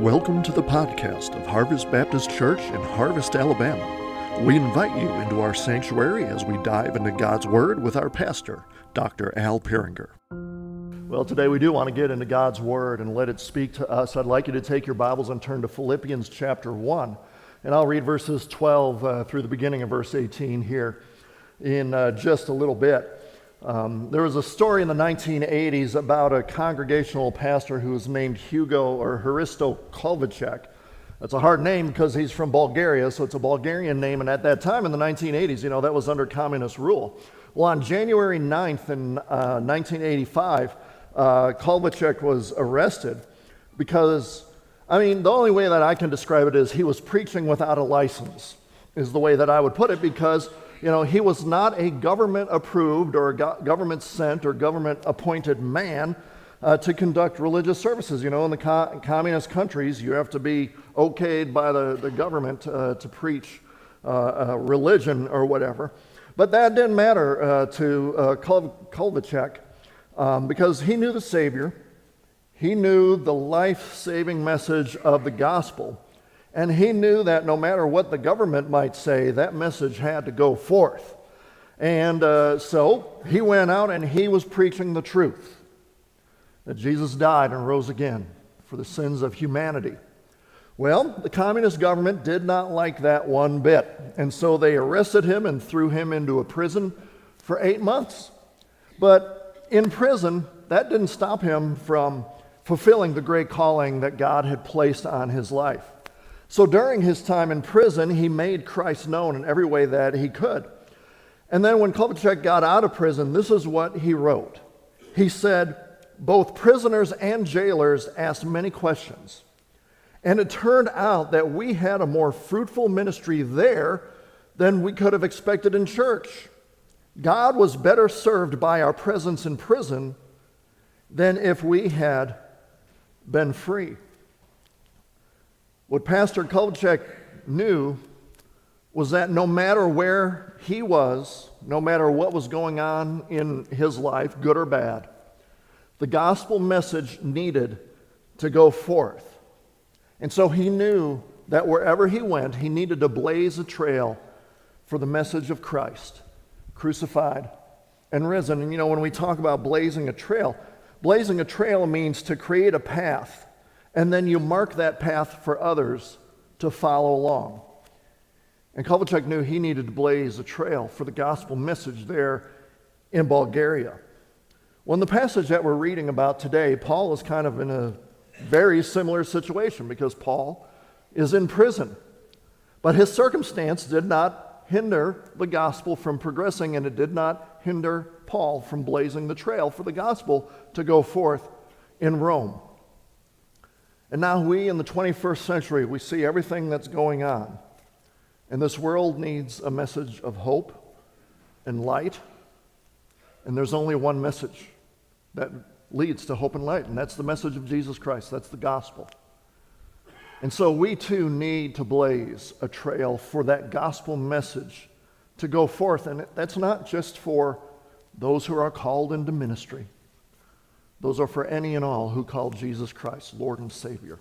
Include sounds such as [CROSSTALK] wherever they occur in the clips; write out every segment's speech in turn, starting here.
Welcome to the podcast of Harvest Baptist Church in Harvest, Alabama. We invite you into our sanctuary as we dive into God's Word with our pastor, Dr. Al Peringer. Well, today we do want to get into God's Word and let it speak to us. I'd like you to take your Bibles and turn to Philippians chapter 1. And I'll read verses 12 uh, through the beginning of verse 18 here in uh, just a little bit. Um, there was a story in the 1980s about a congregational pastor who was named Hugo or Hristo Kovalchek. That's a hard name because he's from Bulgaria, so it's a Bulgarian name. And at that time in the 1980s, you know, that was under communist rule. Well, on January 9th in uh, 1985, uh, Kovalchek was arrested because, I mean, the only way that I can describe it is he was preaching without a license, is the way that I would put it, because you know, he was not a government approved or government sent or government appointed man uh, to conduct religious services. You know, in the co- communist countries, you have to be okayed by the, the government uh, to preach uh, religion or whatever. But that didn't matter uh, to uh, Kovalchek um, because he knew the Savior, he knew the life saving message of the gospel. And he knew that no matter what the government might say, that message had to go forth. And uh, so he went out and he was preaching the truth that Jesus died and rose again for the sins of humanity. Well, the communist government did not like that one bit. And so they arrested him and threw him into a prison for eight months. But in prison, that didn't stop him from fulfilling the great calling that God had placed on his life. So during his time in prison, he made Christ known in every way that he could. And then when Kovalchek got out of prison, this is what he wrote. He said, Both prisoners and jailers asked many questions. And it turned out that we had a more fruitful ministry there than we could have expected in church. God was better served by our presence in prison than if we had been free. What Pastor Kovalchek knew was that no matter where he was, no matter what was going on in his life, good or bad, the gospel message needed to go forth. And so he knew that wherever he went, he needed to blaze a trail for the message of Christ, crucified and risen. And you know, when we talk about blazing a trail, blazing a trail means to create a path and then you mark that path for others to follow along. And Kovalchek knew he needed to blaze a trail for the gospel message there in Bulgaria. Well, in the passage that we're reading about today, Paul is kind of in a very similar situation because Paul is in prison. But his circumstance did not hinder the gospel from progressing, and it did not hinder Paul from blazing the trail for the gospel to go forth in Rome. And now we in the 21st century, we see everything that's going on. And this world needs a message of hope and light. And there's only one message that leads to hope and light, and that's the message of Jesus Christ. That's the gospel. And so we too need to blaze a trail for that gospel message to go forth. And that's not just for those who are called into ministry. Those are for any and all who call Jesus Christ Lord and Savior.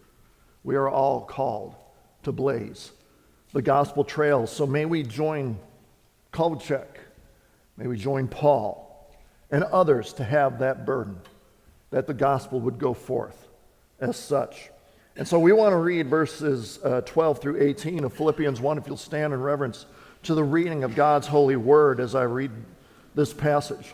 We are all called to blaze the gospel trail. So may we join Kovalchek, may we join Paul and others to have that burden that the gospel would go forth as such. And so we want to read verses uh, 12 through 18 of Philippians 1, if you'll stand in reverence to the reading of God's holy word as I read this passage.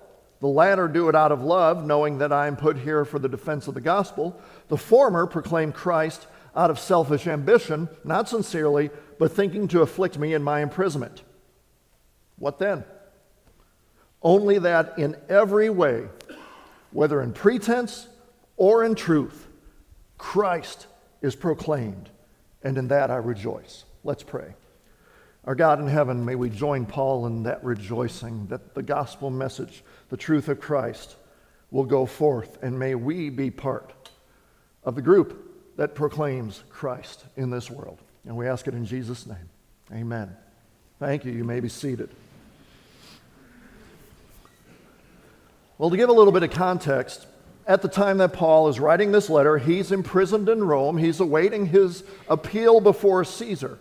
The latter do it out of love, knowing that I am put here for the defense of the gospel. The former proclaim Christ out of selfish ambition, not sincerely, but thinking to afflict me in my imprisonment. What then? Only that in every way, whether in pretense or in truth, Christ is proclaimed, and in that I rejoice. Let's pray. Our God in heaven, may we join Paul in that rejoicing that the gospel message, the truth of Christ, will go forth, and may we be part of the group that proclaims Christ in this world. And we ask it in Jesus' name. Amen. Thank you. You may be seated. Well, to give a little bit of context, at the time that Paul is writing this letter, he's imprisoned in Rome. He's awaiting his appeal before Caesar.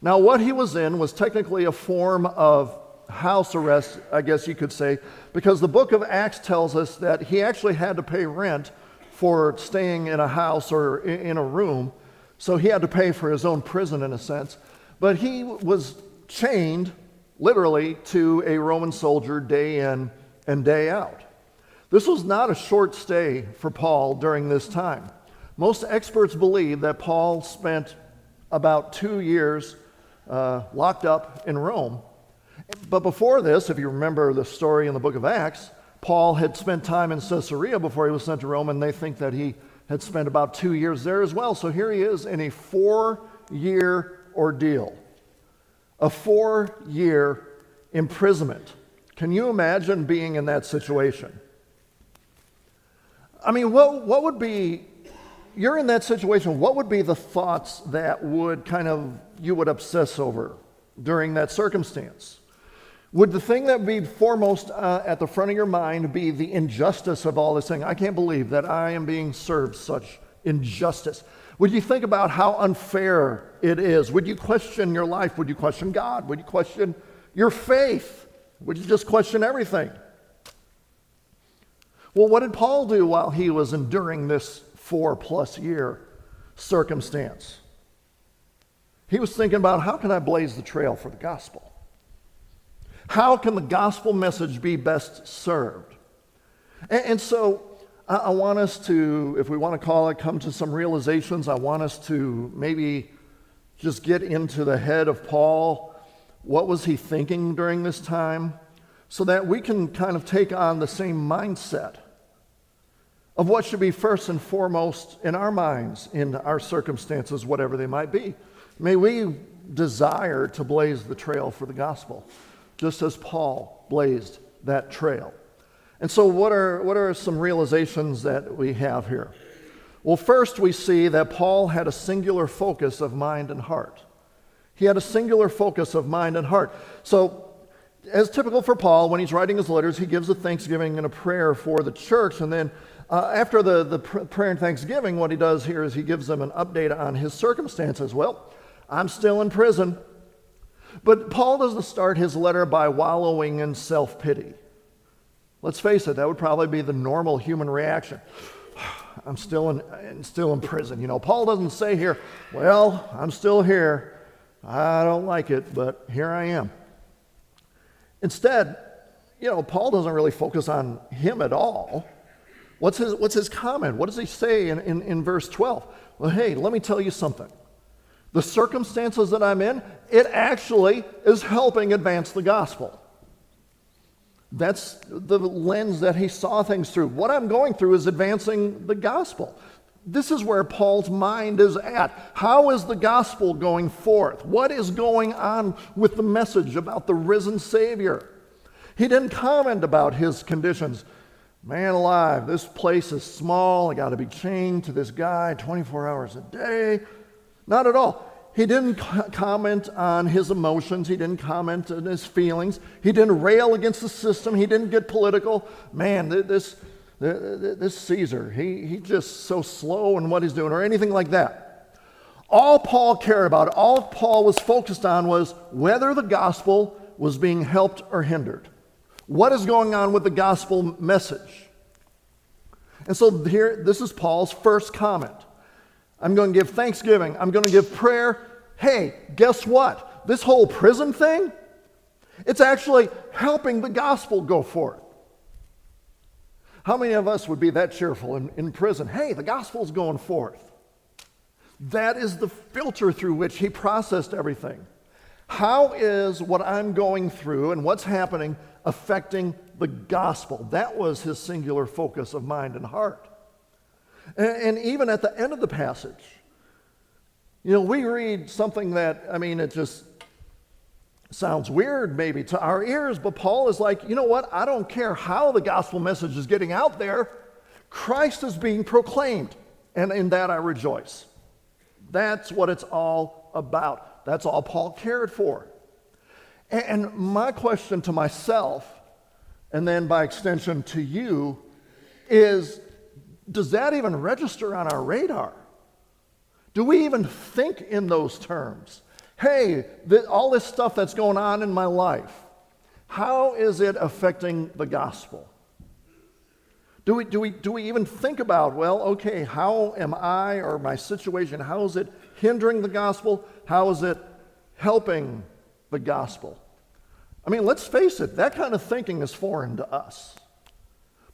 Now, what he was in was technically a form of house arrest, I guess you could say, because the book of Acts tells us that he actually had to pay rent for staying in a house or in a room. So he had to pay for his own prison in a sense. But he was chained literally to a Roman soldier day in and day out. This was not a short stay for Paul during this time. Most experts believe that Paul spent about two years uh, locked up in Rome. But before this, if you remember the story in the book of Acts, Paul had spent time in Caesarea before he was sent to Rome, and they think that he had spent about two years there as well. So here he is in a four year ordeal, a four year imprisonment. Can you imagine being in that situation? I mean, what, what would be you're in that situation, what would be the thoughts that would kind of you would obsess over during that circumstance? Would the thing that be foremost uh, at the front of your mind be the injustice of all this thing? I can't believe that I am being served such injustice. Would you think about how unfair it is? Would you question your life? Would you question God? Would you question your faith? Would you just question everything? Well, what did Paul do while he was enduring this four plus year circumstance. He was thinking about how can I blaze the trail for the gospel? How can the gospel message be best served? And, and so I, I want us to, if we want to call it, come to some realizations. I want us to maybe just get into the head of Paul. What was he thinking during this time? So that we can kind of take on the same mindset of what should be first and foremost in our minds, in our circumstances, whatever they might be. May we desire to blaze the trail for the gospel, just as Paul blazed that trail. And so, what are, what are some realizations that we have here? Well, first, we see that Paul had a singular focus of mind and heart. He had a singular focus of mind and heart. So, as typical for Paul, when he's writing his letters, he gives a thanksgiving and a prayer for the church, and then uh, after the, the prayer and thanksgiving, what he does here is he gives them an update on his circumstances. Well, I'm still in prison. But Paul doesn't start his letter by wallowing in self pity. Let's face it, that would probably be the normal human reaction. [SIGHS] I'm still in, still in prison. You know, Paul doesn't say here, well, I'm still here. I don't like it, but here I am. Instead, you know, Paul doesn't really focus on him at all. What's his, what's his comment? What does he say in, in, in verse 12? Well, hey, let me tell you something. The circumstances that I'm in, it actually is helping advance the gospel. That's the lens that he saw things through. What I'm going through is advancing the gospel. This is where Paul's mind is at. How is the gospel going forth? What is going on with the message about the risen Savior? He didn't comment about his conditions. Man alive, this place is small. I got to be chained to this guy 24 hours a day. Not at all. He didn't comment on his emotions. He didn't comment on his feelings. He didn't rail against the system. He didn't get political. Man, this, this Caesar, he, he's just so slow in what he's doing, or anything like that. All Paul cared about, all Paul was focused on was whether the gospel was being helped or hindered. What is going on with the gospel message? And so here, this is Paul's first comment. I'm going to give thanksgiving. I'm going to give prayer. Hey, guess what? This whole prison thing, it's actually helping the gospel go forth. How many of us would be that cheerful in, in prison? Hey, the gospel's going forth. That is the filter through which he processed everything. How is what I'm going through and what's happening affecting the gospel. That was his singular focus of mind and heart. And, and even at the end of the passage, You know, we read something that, I mean, it just sounds weird maybe to our ears, but Paul is like, you know what? I don't care how the gospel message is getting out there. Christ is being proclaimed, and in that I rejoice. That's what it's all about. That's all Paul cared for. And my question to myself, and then by extension to you, is does that even register on our radar? Do we even think in those terms? Hey, th- all this stuff that's going on in my life, how is it affecting the gospel? Do we, do, we, do we even think about, well, okay, how am I or my situation, how is it hindering the gospel? How is it helping the gospel? I mean, let's face it, that kind of thinking is foreign to us.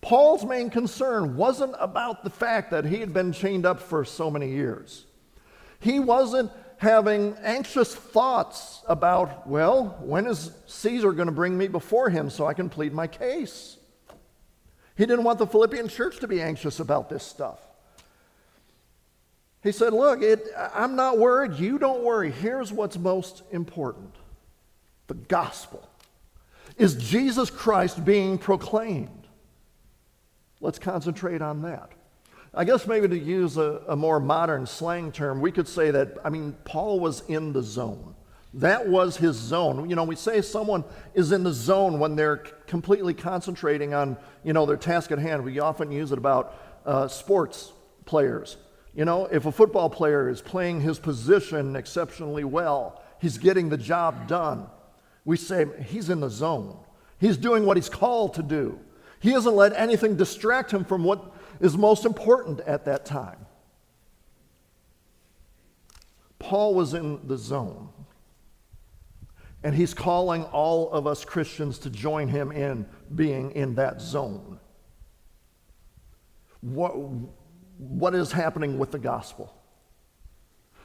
Paul's main concern wasn't about the fact that he had been chained up for so many years. He wasn't having anxious thoughts about, well, when is Caesar going to bring me before him so I can plead my case? He didn't want the Philippian church to be anxious about this stuff. He said, Look, it, I'm not worried. You don't worry. Here's what's most important the gospel. Is Jesus Christ being proclaimed? Let's concentrate on that. I guess maybe to use a, a, more modern slang term, we could say that, I mean, Paul was in the zone. That was his zone. You know, we say someone is in the zone when they're completely concentrating on, you know, their task at hand. We often use it about uh, sports players. You know, if a football player is playing his position exceptionally well, he's getting the job done. We say he's in the zone. He's doing what he's called to do. He hasn't let anything distract him from what is most important at that time. Paul was in the zone. And he's calling all of us Christians to join him in being in that zone. What, what is happening with the gospel?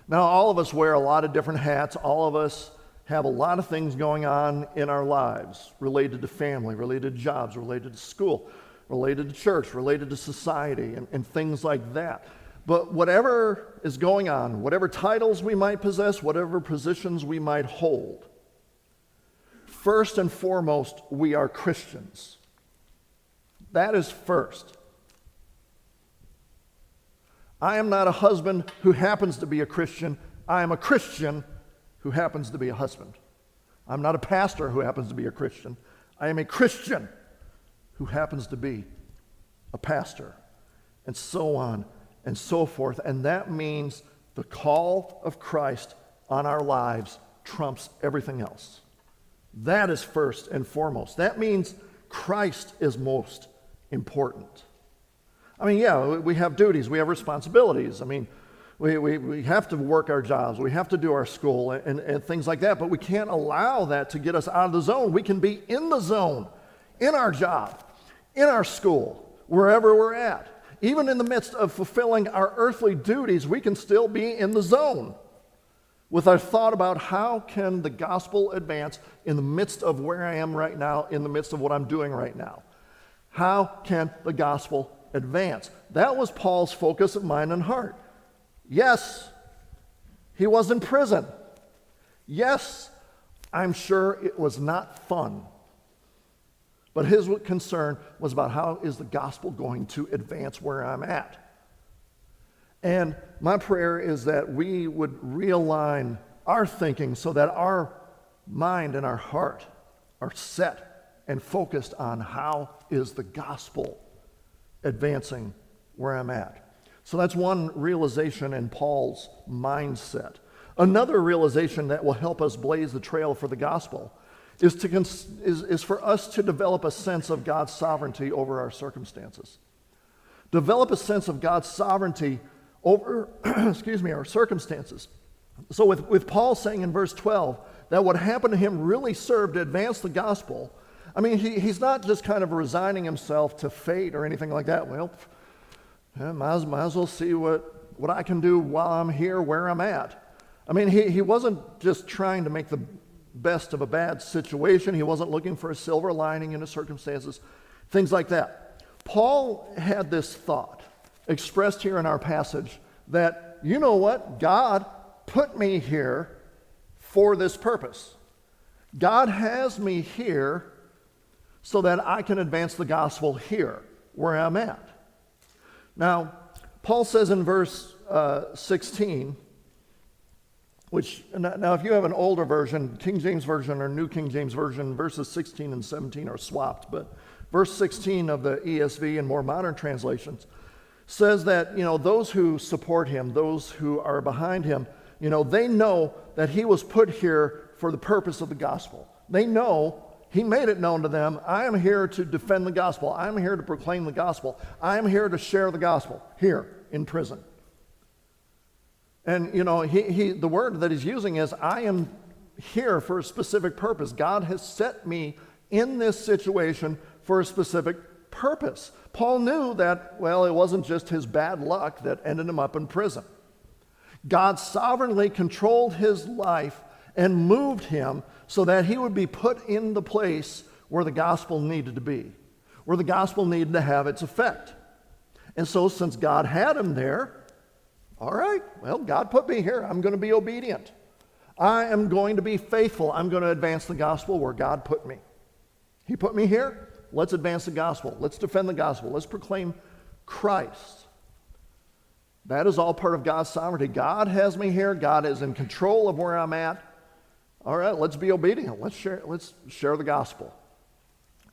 Now, all of us wear a lot of different hats. All of us have a lot of things going on in our lives related to family, related to jobs, related to school, related to church, related to society, and, and things like that. But whatever is going on, whatever titles we might possess, whatever positions we might hold, first and foremost, we are Christians. That is first. I am not a husband who happens to be a Christian. I am a Christian who happens to be a husband. I'm not a pastor who happens to be a Christian. I am a Christian who happens to be a pastor, and so on and so forth. And that means the call of Christ on our lives trumps everything else. That is first and foremost. That means Christ is most important. I mean, yeah, we have duties, we have responsibilities. I mean, we, we, we have to work our jobs, we have to do our school and, and things like that, but we can't allow that to get us out of the zone. We can be in the zone, in our job, in our school, wherever we're at. Even in the midst of fulfilling our earthly duties, we can still be in the zone with our thought about how can the gospel advance in the midst of where I am right now, in the midst of what I'm doing right now. How can the gospel advance? That was Paul's focus of mind and heart. Yes, he was in prison. Yes, I'm sure it was not fun. But his concern was about how is the gospel going to advance where I'm at. And my prayer is that we would realign our thinking so that our mind and our heart are set and focused on how is the gospel advancing where I'm at. So that's one realization in Paul's mindset. Another realization that will help us blaze the trail for the gospel is, to cons- is, is for us to develop a sense of God's sovereignty over our circumstances. Develop a sense of God's sovereignty over, [CLEARS THROAT] excuse me, our circumstances. So with, with Paul saying in verse 12 that what happened to him really served to advance the gospel, I mean, he, he's not just kind of resigning himself to fate or anything like that. Well, yeah, might, as, might as well see what, what I can do while I'm here where I'm at. I mean, he, he wasn't just trying to make the best of a bad situation, he wasn't looking for a silver lining in his circumstances, things like that. Paul had this thought expressed here in our passage that, you know what, God put me here for this purpose. God has me here so that I can advance the gospel here, where I'm at. Now, Paul says in verse uh, 16, which, now, if you have an older version, King James Version or New King James Version, verses 16 and 17 are swapped, but verse 16 of the ESV and more modern translations says that, you know, those who support him, those who are behind him, you know, they know that he was put here for the purpose of the gospel. They know he made it known to them I am here to defend the gospel. I am here to proclaim the gospel. I am here to share the gospel here in prison. And, you know, he, he, the word that he's using is I am here for a specific purpose. God has set me in this situation for a specific purpose. Paul knew that, well, it wasn't just his bad luck that ended him up in prison. God sovereignly controlled his life and moved him so that he would be put in the place where the gospel needed to be, where the gospel needed to have its effect. And so, since God had him there, all right, well, God put me here. I'm going to be obedient. I am going to be faithful. I'm going to advance the gospel where God put me. He put me here. Let's advance the gospel. Let's defend the gospel. Let's proclaim Christ. That is all part of God's sovereignty. God has me here. God is in control of where I'm at. All right, let's be obedient. Let's share, let's share the gospel.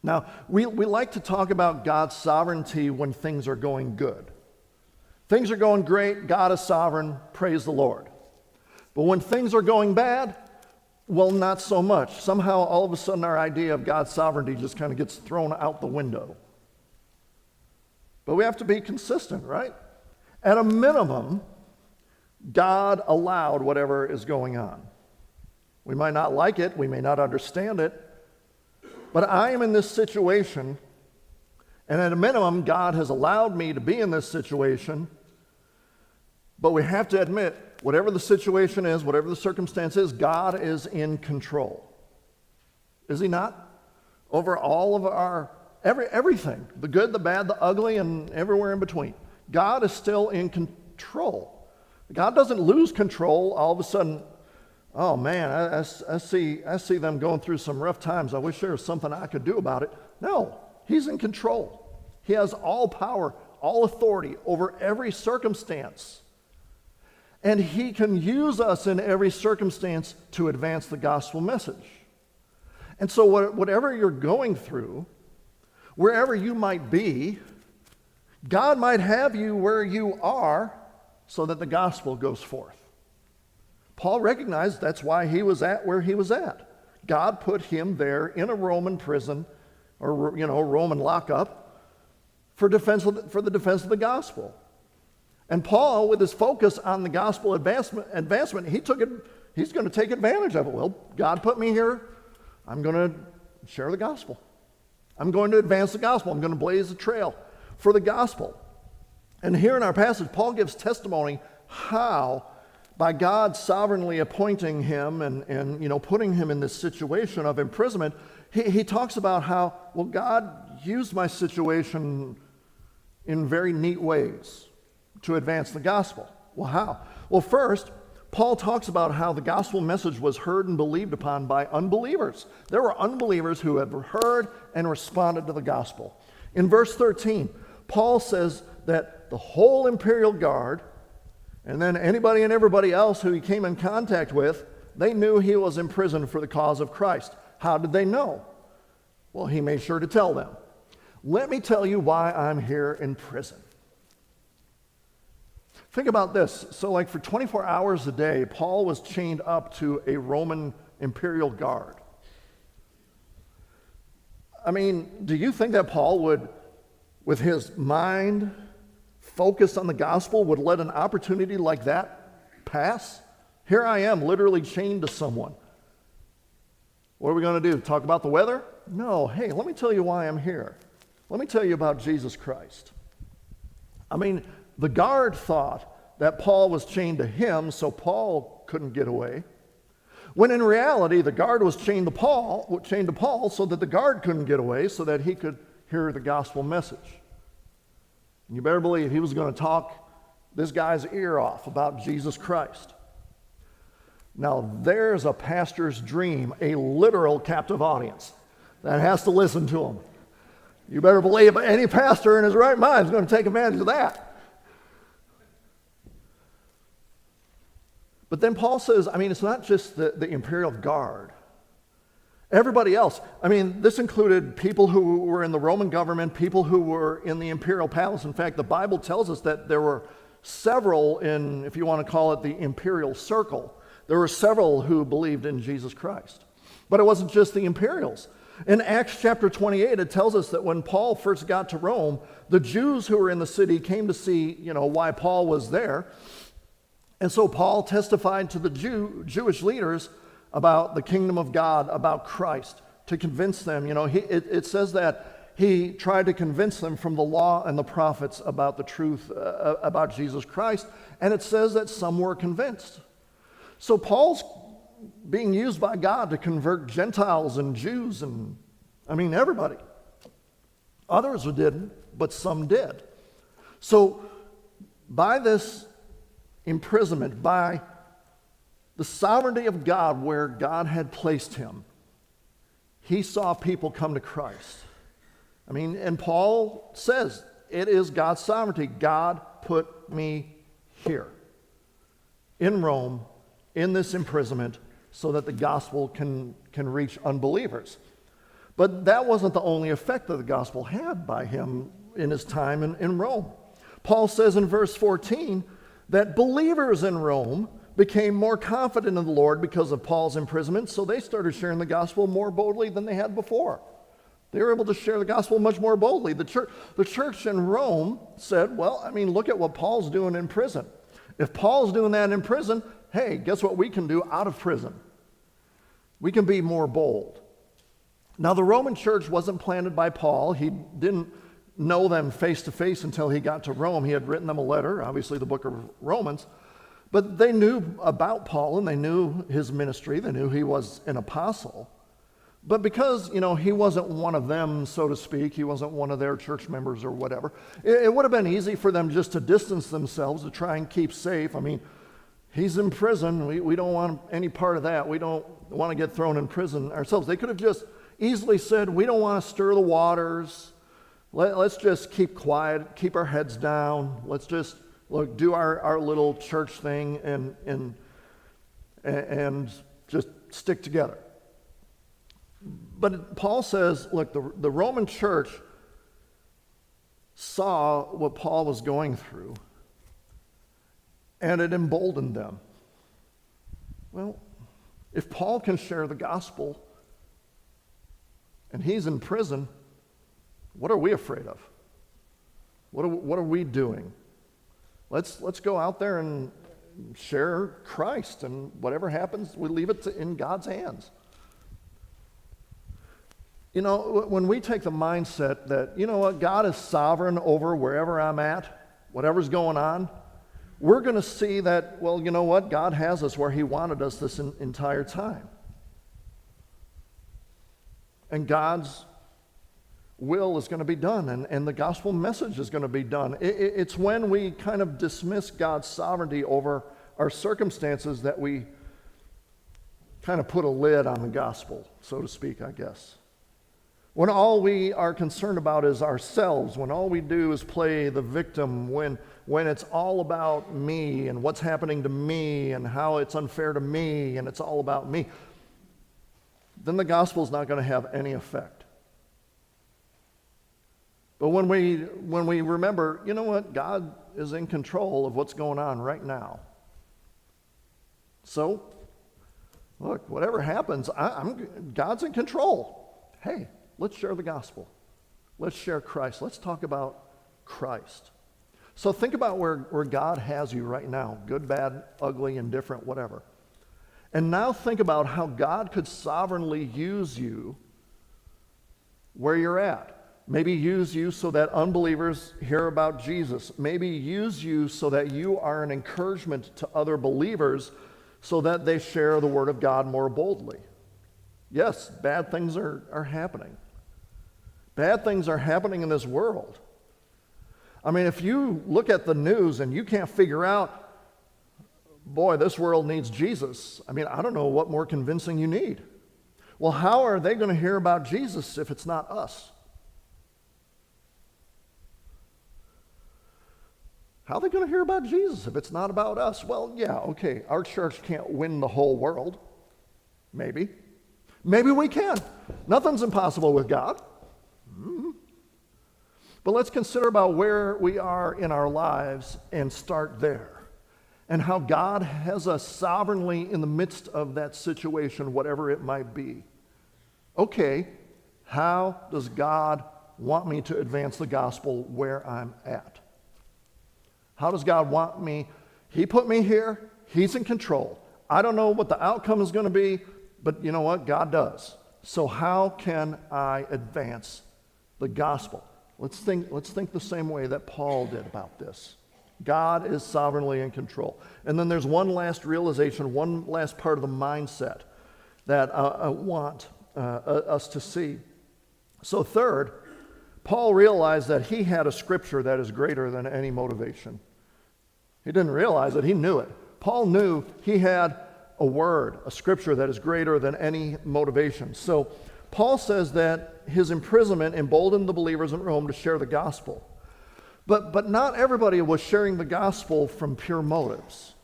Now, we, we like to talk about God's sovereignty when things are going good. Things are going great, God is sovereign, praise the Lord. But when things are going bad, well, not so much. Somehow, all of a sudden, our idea of God's sovereignty just kind of gets thrown out the window. But we have to be consistent, right? At a minimum, God allowed whatever is going on. We might not like it, we may not understand it, but I am in this situation, and at a minimum, God has allowed me to be in this situation. But we have to admit, whatever the situation is, whatever the circumstance is, God is in control. Is He not? Over all of our, every, everything the good, the bad, the ugly, and everywhere in between. God is still in control. God doesn't lose control all of a sudden oh man, I, I, I, see, I see them going through some rough times. I wish there was something I could do about it. No, he's in control. He has all power, all authority over every circumstance. And he can use us in every circumstance to advance the gospel message. And so, whatever you're going through, wherever you might be, God might have you where you are so that the gospel goes forth. Paul recognized that's why he was at where he was at. God put him there in a Roman prison or, you know, Roman lockup for, defense the, for the defense of the gospel. And Paul, with his focus on the gospel advancement, advancement he took it, he's going to take advantage of it. Well, God put me here. I'm going to share the gospel. I'm going to advance the gospel. I'm going to blaze a trail for the gospel. And here in our passage, Paul gives testimony how by God sovereignly appointing him and, and you know, putting him in this situation of imprisonment, he, he talks about how, well, God used my situation in very neat ways to advance the gospel. Well, how? Well, first, Paul talks about how the gospel message was heard and believed upon by unbelievers. There were unbelievers who had heard and responded to the gospel. In verse 13, Paul says that the whole imperial guard and then anybody and everybody else who he came in contact with, they knew he was in prison for the cause of Christ. How did they know? Well, he made sure to tell them. Let me tell you why I'm here in prison. Think about this. So, like for 24 hours a day, Paul was chained up to a Roman imperial guard. I mean, do you think that Paul would, with his mind, focused on the gospel would let an opportunity like that pass? Here I am, literally chained to someone. What are we going to do? Talk about the weather? No. Hey, let me tell you why I'm here. Let me tell you about Jesus Christ. I mean, the guard thought that Paul was chained to him, so Paul couldn't get away. When in reality, the guard was chained to Paul, chained to Paul so that the guard couldn't get away, so that he could hear the gospel message. And you better believe he was going to talk this guy's ear off about Jesus Christ. Now, there's a pastor's dream, a literal captive audience that has to listen to him. You better believe any pastor in his right mind is going to take advantage of that. But then Paul says, I mean, it's not just the, the imperial guard. Everybody else, I mean, this included people who were in the Roman government, people who were in the imperial palace. In fact, the Bible tells us that there were several in, if you want to call it the imperial circle, there were several who believed in Jesus Christ. But it wasn't just the imperials. In Acts chapter 28, it tells us that when Paul first got to Rome, the Jews who were in the city came to see, you know, why Paul was there. And so Paul testified to the Jew, Jewish leaders about the kingdom of God, about Christ, to convince them. You know, he, it, it, says that he tried to convince them from the law and the prophets about the truth uh, uh, about Jesus Christ, and it says that some were convinced. So Paul's being used by God to convert Gentiles and Jews, and I mean, everybody. Others didn't, but some did. So, by this imprisonment, by the sovereignty of God where God had placed him, he saw people come to Christ. I mean, and Paul says, it is God's sovereignty. God put me here in Rome in this imprisonment so that the gospel can, can reach unbelievers. But that wasn't the only effect that the gospel had by him in his time in, in Rome. Paul says in verse 14 that believers in Rome became more confident in the Lord because of Paul's imprisonment, so they started sharing the gospel more boldly than they had before. They were able to share the gospel much more boldly. The church, the church in Rome said, Well, I mean, look at what Paul's doing in prison. If Paul's doing that in prison, hey, guess what we can do out of prison? We can be more bold. Now, the Roman church wasn't planted by Paul. He didn't know them face to face until he got to Rome. He had written them a letter, obviously, the book of Romans. But they knew about Paul and they knew his ministry. They knew he was an apostle. But because, you know, he wasn't one of them, so to speak, he wasn't one of their church members or whatever, it, it would have been easy for them just to distance themselves to try and keep safe. I mean, he's in prison. We, we don't want any part of that. We don't want to get thrown in prison ourselves. They could have just easily said, we don't want to stir the waters. Let, let's just keep quiet, keep our heads down. Let's just look, do our, our little church thing and, and, and just stick together. But Paul says, look, the, the Roman church saw what Paul was going through and it emboldened them. Well, if Paul can share the gospel and he's in prison, what are we afraid of? What are, what are we doing? Let's, let's go out there and share Christ, and whatever happens, we leave it to, in God's hands. You know, when we take the mindset that, you know what, God is sovereign over wherever I'm at, whatever's going on, we're going to see that, well, you know what, God has us where He wanted us this in, entire time. And God's will is going to be done and, and the gospel message is going to be done. It, it, it's when we kind of dismiss God's sovereignty over our circumstances that we kind of put a lid on the gospel, so to speak, I guess. When all we are concerned about is ourselves, when all we do is play the victim, when, when it's all about me and what's happening to me and how it's unfair to me and it's all about me, then the gospel is not going to have any effect. But when we, when we remember, you know what, God is in control of what's going on right now. So, look, whatever happens, I, am God's in control. Hey, let's share the gospel. Let's share Christ. Let's talk about Christ. So think about where, where God has you right now good, bad, ugly, indifferent, whatever. And now think about how God could sovereignly use you where you're at. Maybe use you so that unbelievers hear about Jesus. Maybe use you so that you are an encouragement to other believers so that they share the Word of God more boldly. Yes, bad things are, are happening. Bad things are happening in this world. I mean, if you look at the news and you can't figure out boy, this world needs Jesus. I mean, I don't know what more convincing you need. Well, how are they going to hear about Jesus if it's not us? How are they going to hear about Jesus if it's not about us? Well, yeah, okay, our church can't win the whole world. Maybe. Maybe we can. Nothing's impossible with God. Mm-hmm. But let's consider about where we are in our lives and start there. And how God has us sovereignly in the midst of that situation, whatever it might be. Okay, how does God want me to advance the gospel where I'm at? How does God want me? He put me here, He's in control. I don't know what the outcome is going to be, but you know what? God does. So, how can I advance the gospel? Let's think, let's think the same way that Paul did about this. God is sovereignly in control. And then there's one last realization, one last part of the mindset that uh, I want uh, us to see. So, third, Paul realized that he had a scripture that is greater than any motivation. He didn't realize it, he knew it. Paul knew he had a word, a scripture that is greater than any motivation. So Paul says that his imprisonment emboldened the believers in Rome to share the gospel. But, but not everybody was sharing the gospel from pure motives.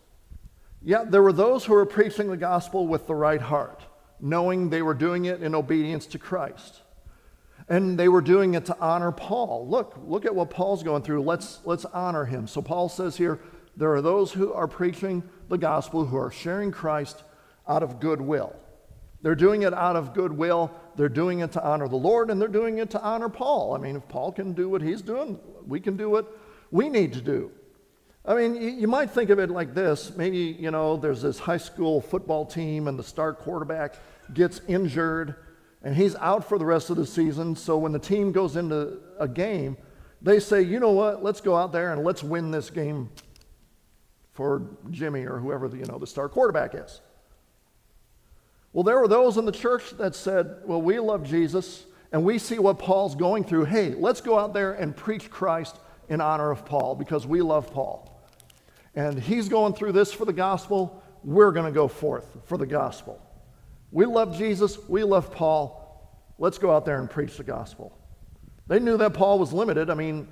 Yet there were those who were preaching the gospel with the right heart, knowing they were doing it in obedience to Christ. And they were doing it to honor Paul. Look, look at what Paul's going through. Let's, let's honor him. So Paul says here, there are those who are preaching the gospel, who are sharing Christ out of goodwill. They're doing it out of goodwill. They're doing it to honor the Lord, and they're doing it to honor Paul. I mean, if Paul can do what he's doing, we can do what we need to do. I mean, you, might think of it like this. Maybe, you know, there's this high school football team, and the star quarterback gets injured, and he's out for the rest of the season. So when the team goes into a game, they say, you know what, let's go out there and let's win this game for Jimmy or whoever the, you know, the star quarterback is. Well, there were those in the church that said, well, we love Jesus and we see what Paul's going through. Hey, let's go out there and preach Christ in honor of Paul because we love Paul. And he's going through this for the gospel. We're going to go forth for the gospel. We love Jesus. We love Paul. Let's go out there and preach the gospel. They knew that Paul was limited. I mean,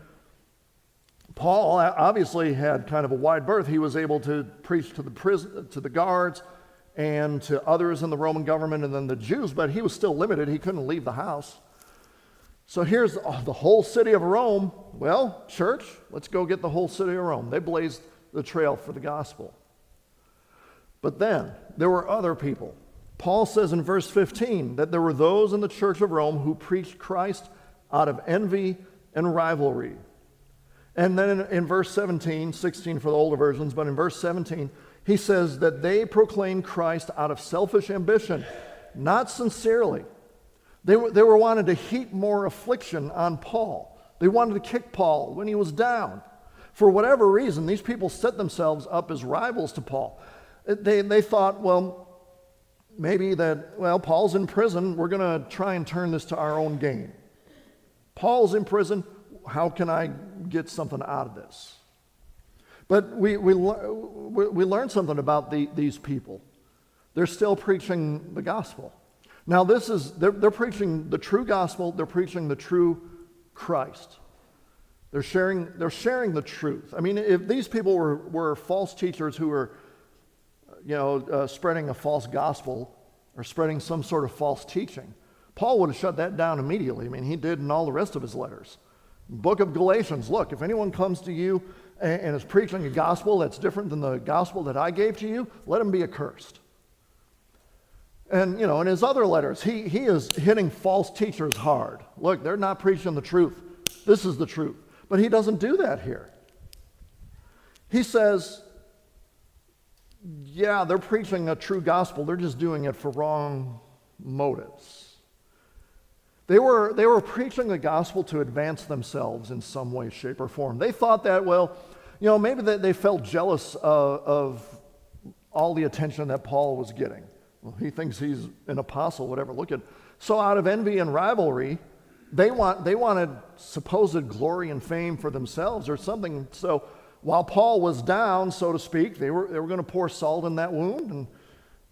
Paul obviously had kind of a wide berth. He was able to preach to the prison, to the guards and to others in the Roman government and then the Jews, but he was still limited. He couldn't leave the house. So here's uh, the whole city of Rome. Well, church, let's go get the whole city of Rome. They blazed the trail for the gospel. But then there were other people. Paul says in verse 15 that there were those in the church of Rome who preached Christ out of envy and rivalry. And then in, in, verse 17, 16 for the older versions, but in verse 17, he says that they proclaimed Christ out of selfish ambition, not sincerely. They were, they were wanting to heap more affliction on Paul. They wanted to kick Paul when he was down. For whatever reason, these people set themselves up as rivals to Paul. Uh, they, they thought, well, maybe that, well, Paul's in prison. We're going to try and turn this to our own gain. Paul's in prison how can I get something out of this? But we, we, we learned something about the, these people. They're still preaching the gospel. Now, this is, they're, they're preaching the true gospel, they're preaching the true Christ. They're sharing, they're sharing the truth. I mean, if these people were, were false teachers who were, you know, uh, spreading a false gospel or spreading some sort of false teaching, Paul would have shut that down immediately. I mean, he did in all the rest of his letters. Book of Galatians look, if anyone comes to you and is preaching a gospel that's different than the gospel that I gave to you, let him be accursed. And, you know, in his other letters, he, he is hitting false teachers hard. Look, they're not preaching the truth. This is the truth. But he doesn't do that here. He says, yeah, they're preaching a true gospel, they're just doing it for wrong motives. They were, they were preaching the gospel to advance themselves in some way, shape, or form. They thought that, well, you know, maybe they, they felt jealous of, of all the attention that Paul was getting. Well, he thinks he's an apostle, whatever. Look at so out of envy and rivalry, they want they wanted supposed glory and fame for themselves or something. So while Paul was down, so to speak, they were, they were going to pour salt in that wound. And,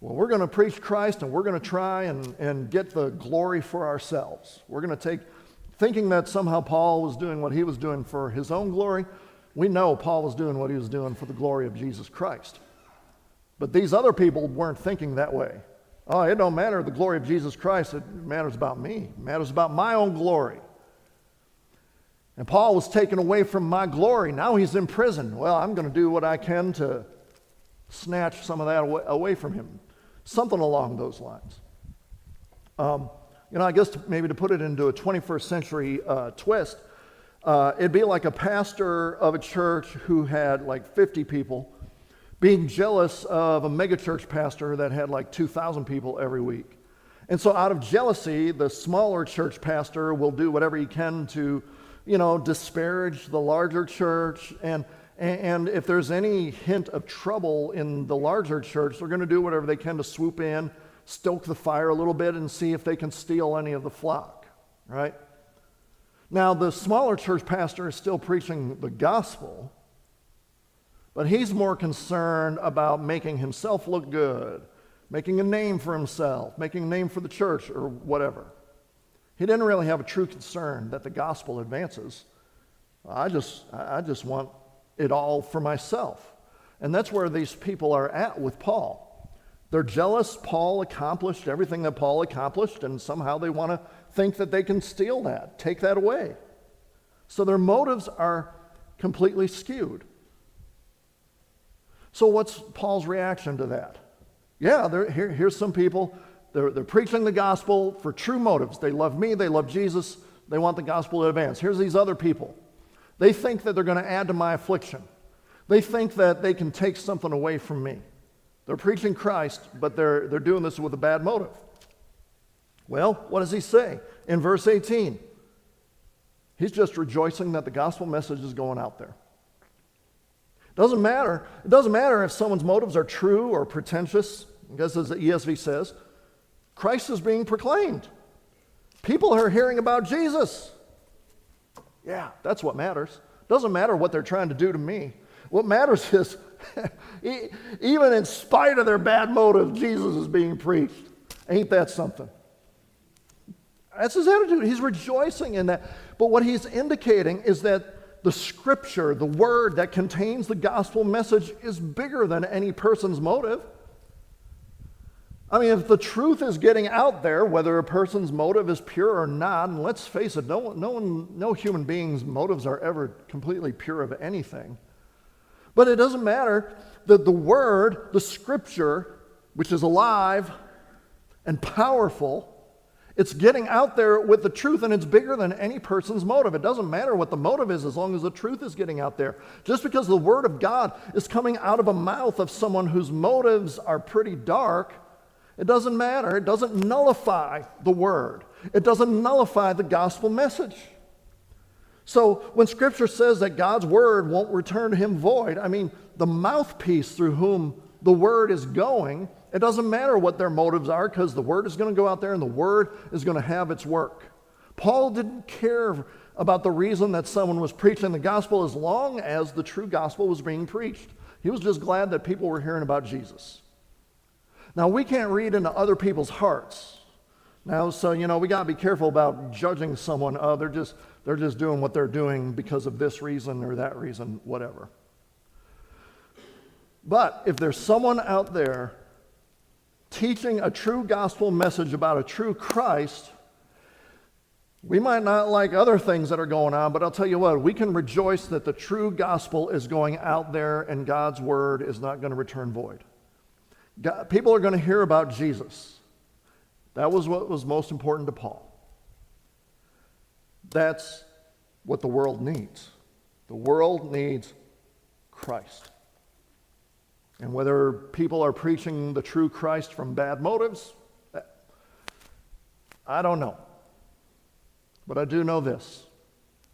well, we're going to preach Christ and we're going to try and, and get the glory for ourselves. We're going to take, thinking that somehow Paul was doing what he was doing for his own glory. We know Paul was doing what he was doing for the glory of Jesus Christ. But these other people weren't thinking that way. Oh, it don't matter the glory of Jesus Christ. It matters about me. It matters about my own glory. And Paul was taken away from my glory. Now he's in prison. Well, I'm going to do what I can to snatch some of that away from him. Something along those lines. Um, you know, I guess to, maybe to put it into a 21st century uh, twist, uh, it'd be like a pastor of a church who had like 50 people being jealous of a megachurch pastor that had like 2,000 people every week. And so, out of jealousy, the smaller church pastor will do whatever he can to, you know, disparage the larger church. And, and if there's any hint of trouble in the larger church, they're going to do whatever they can to swoop in, stoke the fire a little bit, and see if they can steal any of the flock, right? Now, the smaller church pastor is still preaching the gospel but he's more concerned about making himself look good, making a name for himself, making a name for the church, or whatever. He didn't really have a true concern that the gospel advances. I just, I just want it all for myself. And that's where these people are at with Paul. They're jealous Paul accomplished everything that Paul accomplished, and somehow they want to think that they can steal that, take that away. So their motives are completely skewed. So, what's Paul's reaction to that? Yeah, here, here's some people, they're, they're preaching the gospel for true motives. They love me, they love Jesus, they want the gospel to advance. Here's these other people. They think that they're going to add to my affliction, they think that they can take something away from me. They're preaching Christ, but they're, they're doing this with a bad motive. Well, what does he say in verse 18? He's just rejoicing that the gospel message is going out there. It Doesn't matter. It doesn't matter if someone's motives are true or pretentious, because as the ESV says, Christ is being proclaimed. People are hearing about Jesus. Yeah, that's what matters. Doesn't matter what they're trying to do to me. What matters is, [LAUGHS] even in spite of their bad motive, Jesus is being preached. Ain't that something? That's his attitude. He's rejoicing in that. But what he's indicating is that the scripture, the word that contains the gospel message, is bigger than any person's motive. I mean, if the truth is getting out there, whether a person's motive is pure or not, and let's face it, no, no, no human being's motives are ever completely pure of anything. But it doesn't matter that the word, the scripture, which is alive and powerful, it's getting out there with the truth, and it's bigger than any person's motive. It doesn't matter what the motive is as long as the truth is getting out there. Just because the Word of God is coming out of a mouth of someone whose motives are pretty dark, it doesn't matter. It doesn't nullify the Word, it doesn't nullify the gospel message. So when Scripture says that God's Word won't return to Him void, I mean, the mouthpiece through whom the Word is going it doesn't matter what their motives are because the word is going to go out there and the word is going to have its work. Paul didn't care about the reason that someone was preaching the gospel as long as the true gospel was being preached. He was just glad that people were hearing about Jesus. Now, we can't read into other people's hearts. Now, so, you know, we got to be careful about judging someone. Oh, they're just, they're just doing what they're doing because of this reason or that reason, whatever. But if there's someone out there teaching a true gospel message about a true Christ, we might not like other things that are going on, but I'll tell you what, we can rejoice that the true gospel is going out there and God's word is not going to return void. God, people are going to hear about Jesus. That was what was most important to Paul. That's what the world needs. The world needs Christ. And whether people are preaching the true Christ from bad motives, eh, I don't know. But I do know this.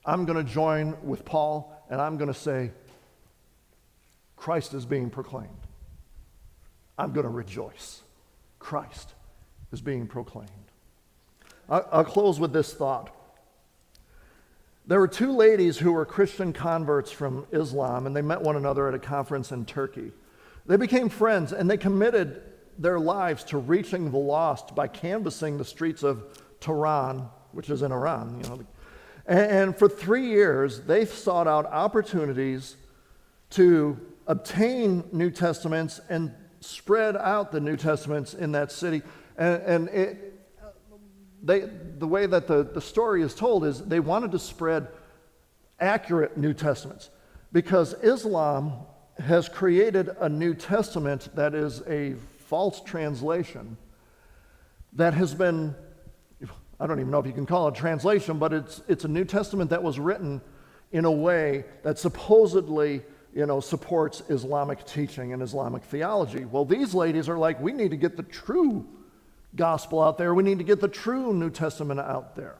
I'm going to join with Paul and I'm going to say, Christ is being proclaimed. I'm going to rejoice. Christ is being proclaimed. I'll close with this thought. There were two ladies who were Christian converts from Islam, and they met one another at a conference in Turkey. They became friends, and they committed their lives to reaching the lost by canvassing the streets of Tehran, which is in Iran. You know. And, for three years, they sought out opportunities to obtain New Testaments and spread out the New Testaments in that city. And, and it, they, the way that the, the story is told is they wanted to spread accurate New Testaments because Islam has created a New Testament that is a false translation that has been, I don't even know if you can call it a translation, but it's, it's a New Testament that was written in a way that supposedly you know, supports Islamic teaching and Islamic theology. Well, these ladies are like, we need to get the true gospel out there. We need to get the true New Testament out there.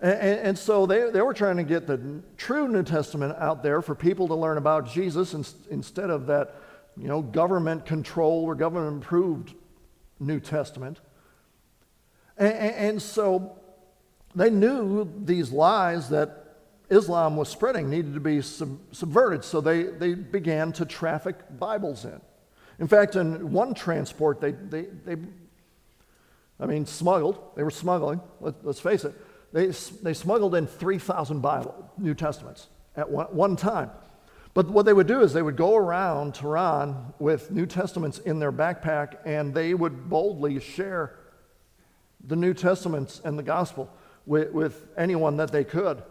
And, and, and, so they, they were trying to get the true New Testament out there for people to learn about Jesus in, instead of that, you know, government controlled or government approved New Testament. And, and so they knew these lies that Islam was spreading needed to be sub- subverted, so they, they began to traffic Bibles in. In fact, in one transport, they, they, they I mean, smuggled, they were smuggling, let, us face it, they, they smuggled in 3,000 Bible, New Testaments at one, one time. But what they would do is they would go around Tehran with New Testaments in their backpack and they would boldly share the New Testaments and the gospel with, with anyone that they could.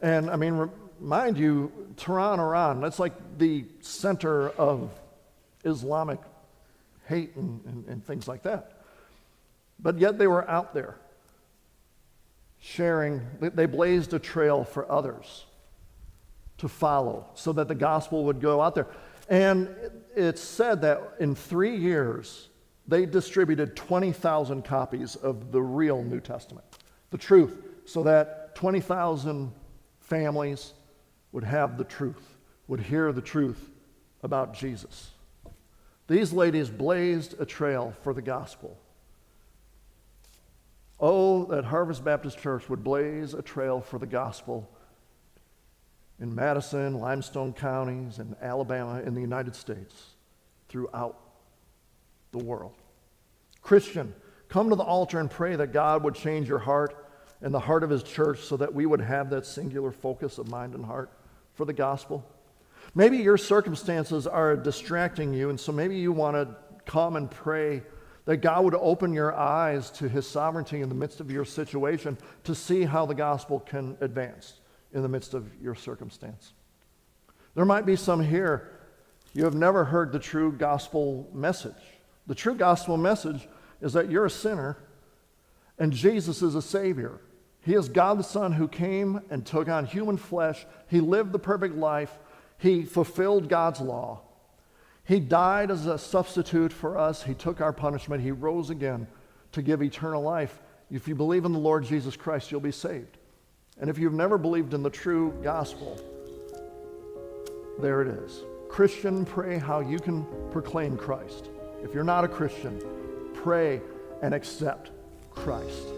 And I mean, mind you, Tehran, Iran, that's like the center of Islamic hate and, and, and things like that. But yet they were out there sharing, they blazed a trail for others to follow so that the gospel would go out there. And it's said that in three years, they distributed 20,000 copies of the real New Testament, the truth, so that 20,000 families would have the truth, would hear the truth about Jesus. These ladies blazed a trail for the gospel. Oh, that Harvest Baptist Church would blaze a trail for the gospel in Madison, Limestone counties, and Alabama in the United States, throughout the world. Christian, come to the altar and pray that God would change your heart and the heart of his church so that we would have that singular focus of mind and heart for the gospel. Maybe your circumstances are distracting you, and so maybe you want to come and pray that God would open your eyes to his sovereignty in the midst of your situation to see how the gospel can advance in the midst of your circumstance. There might be some here, you have never heard the true gospel message. The true gospel message is that you're a sinner and Jesus is a Savior. He is God the Son who came and took on human flesh. He lived the perfect life. He fulfilled God's law. He died as a substitute for us. He took our punishment. He rose again to give eternal life. If you believe in the Lord Jesus Christ, you'll be saved. And if you've never believed in the true gospel, there it is. Christian, pray how you can proclaim Christ. If you're not a Christian, pray and accept Christ.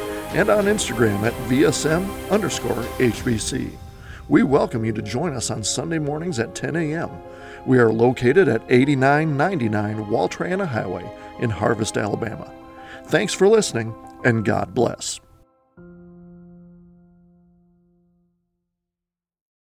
and on Instagram at VSM underscore HBC. We welcome you to join us on Sunday mornings at 10 a.m. We are located at 8999 Wall Triana Highway in Harvest, Alabama. Thanks for listening, and God bless.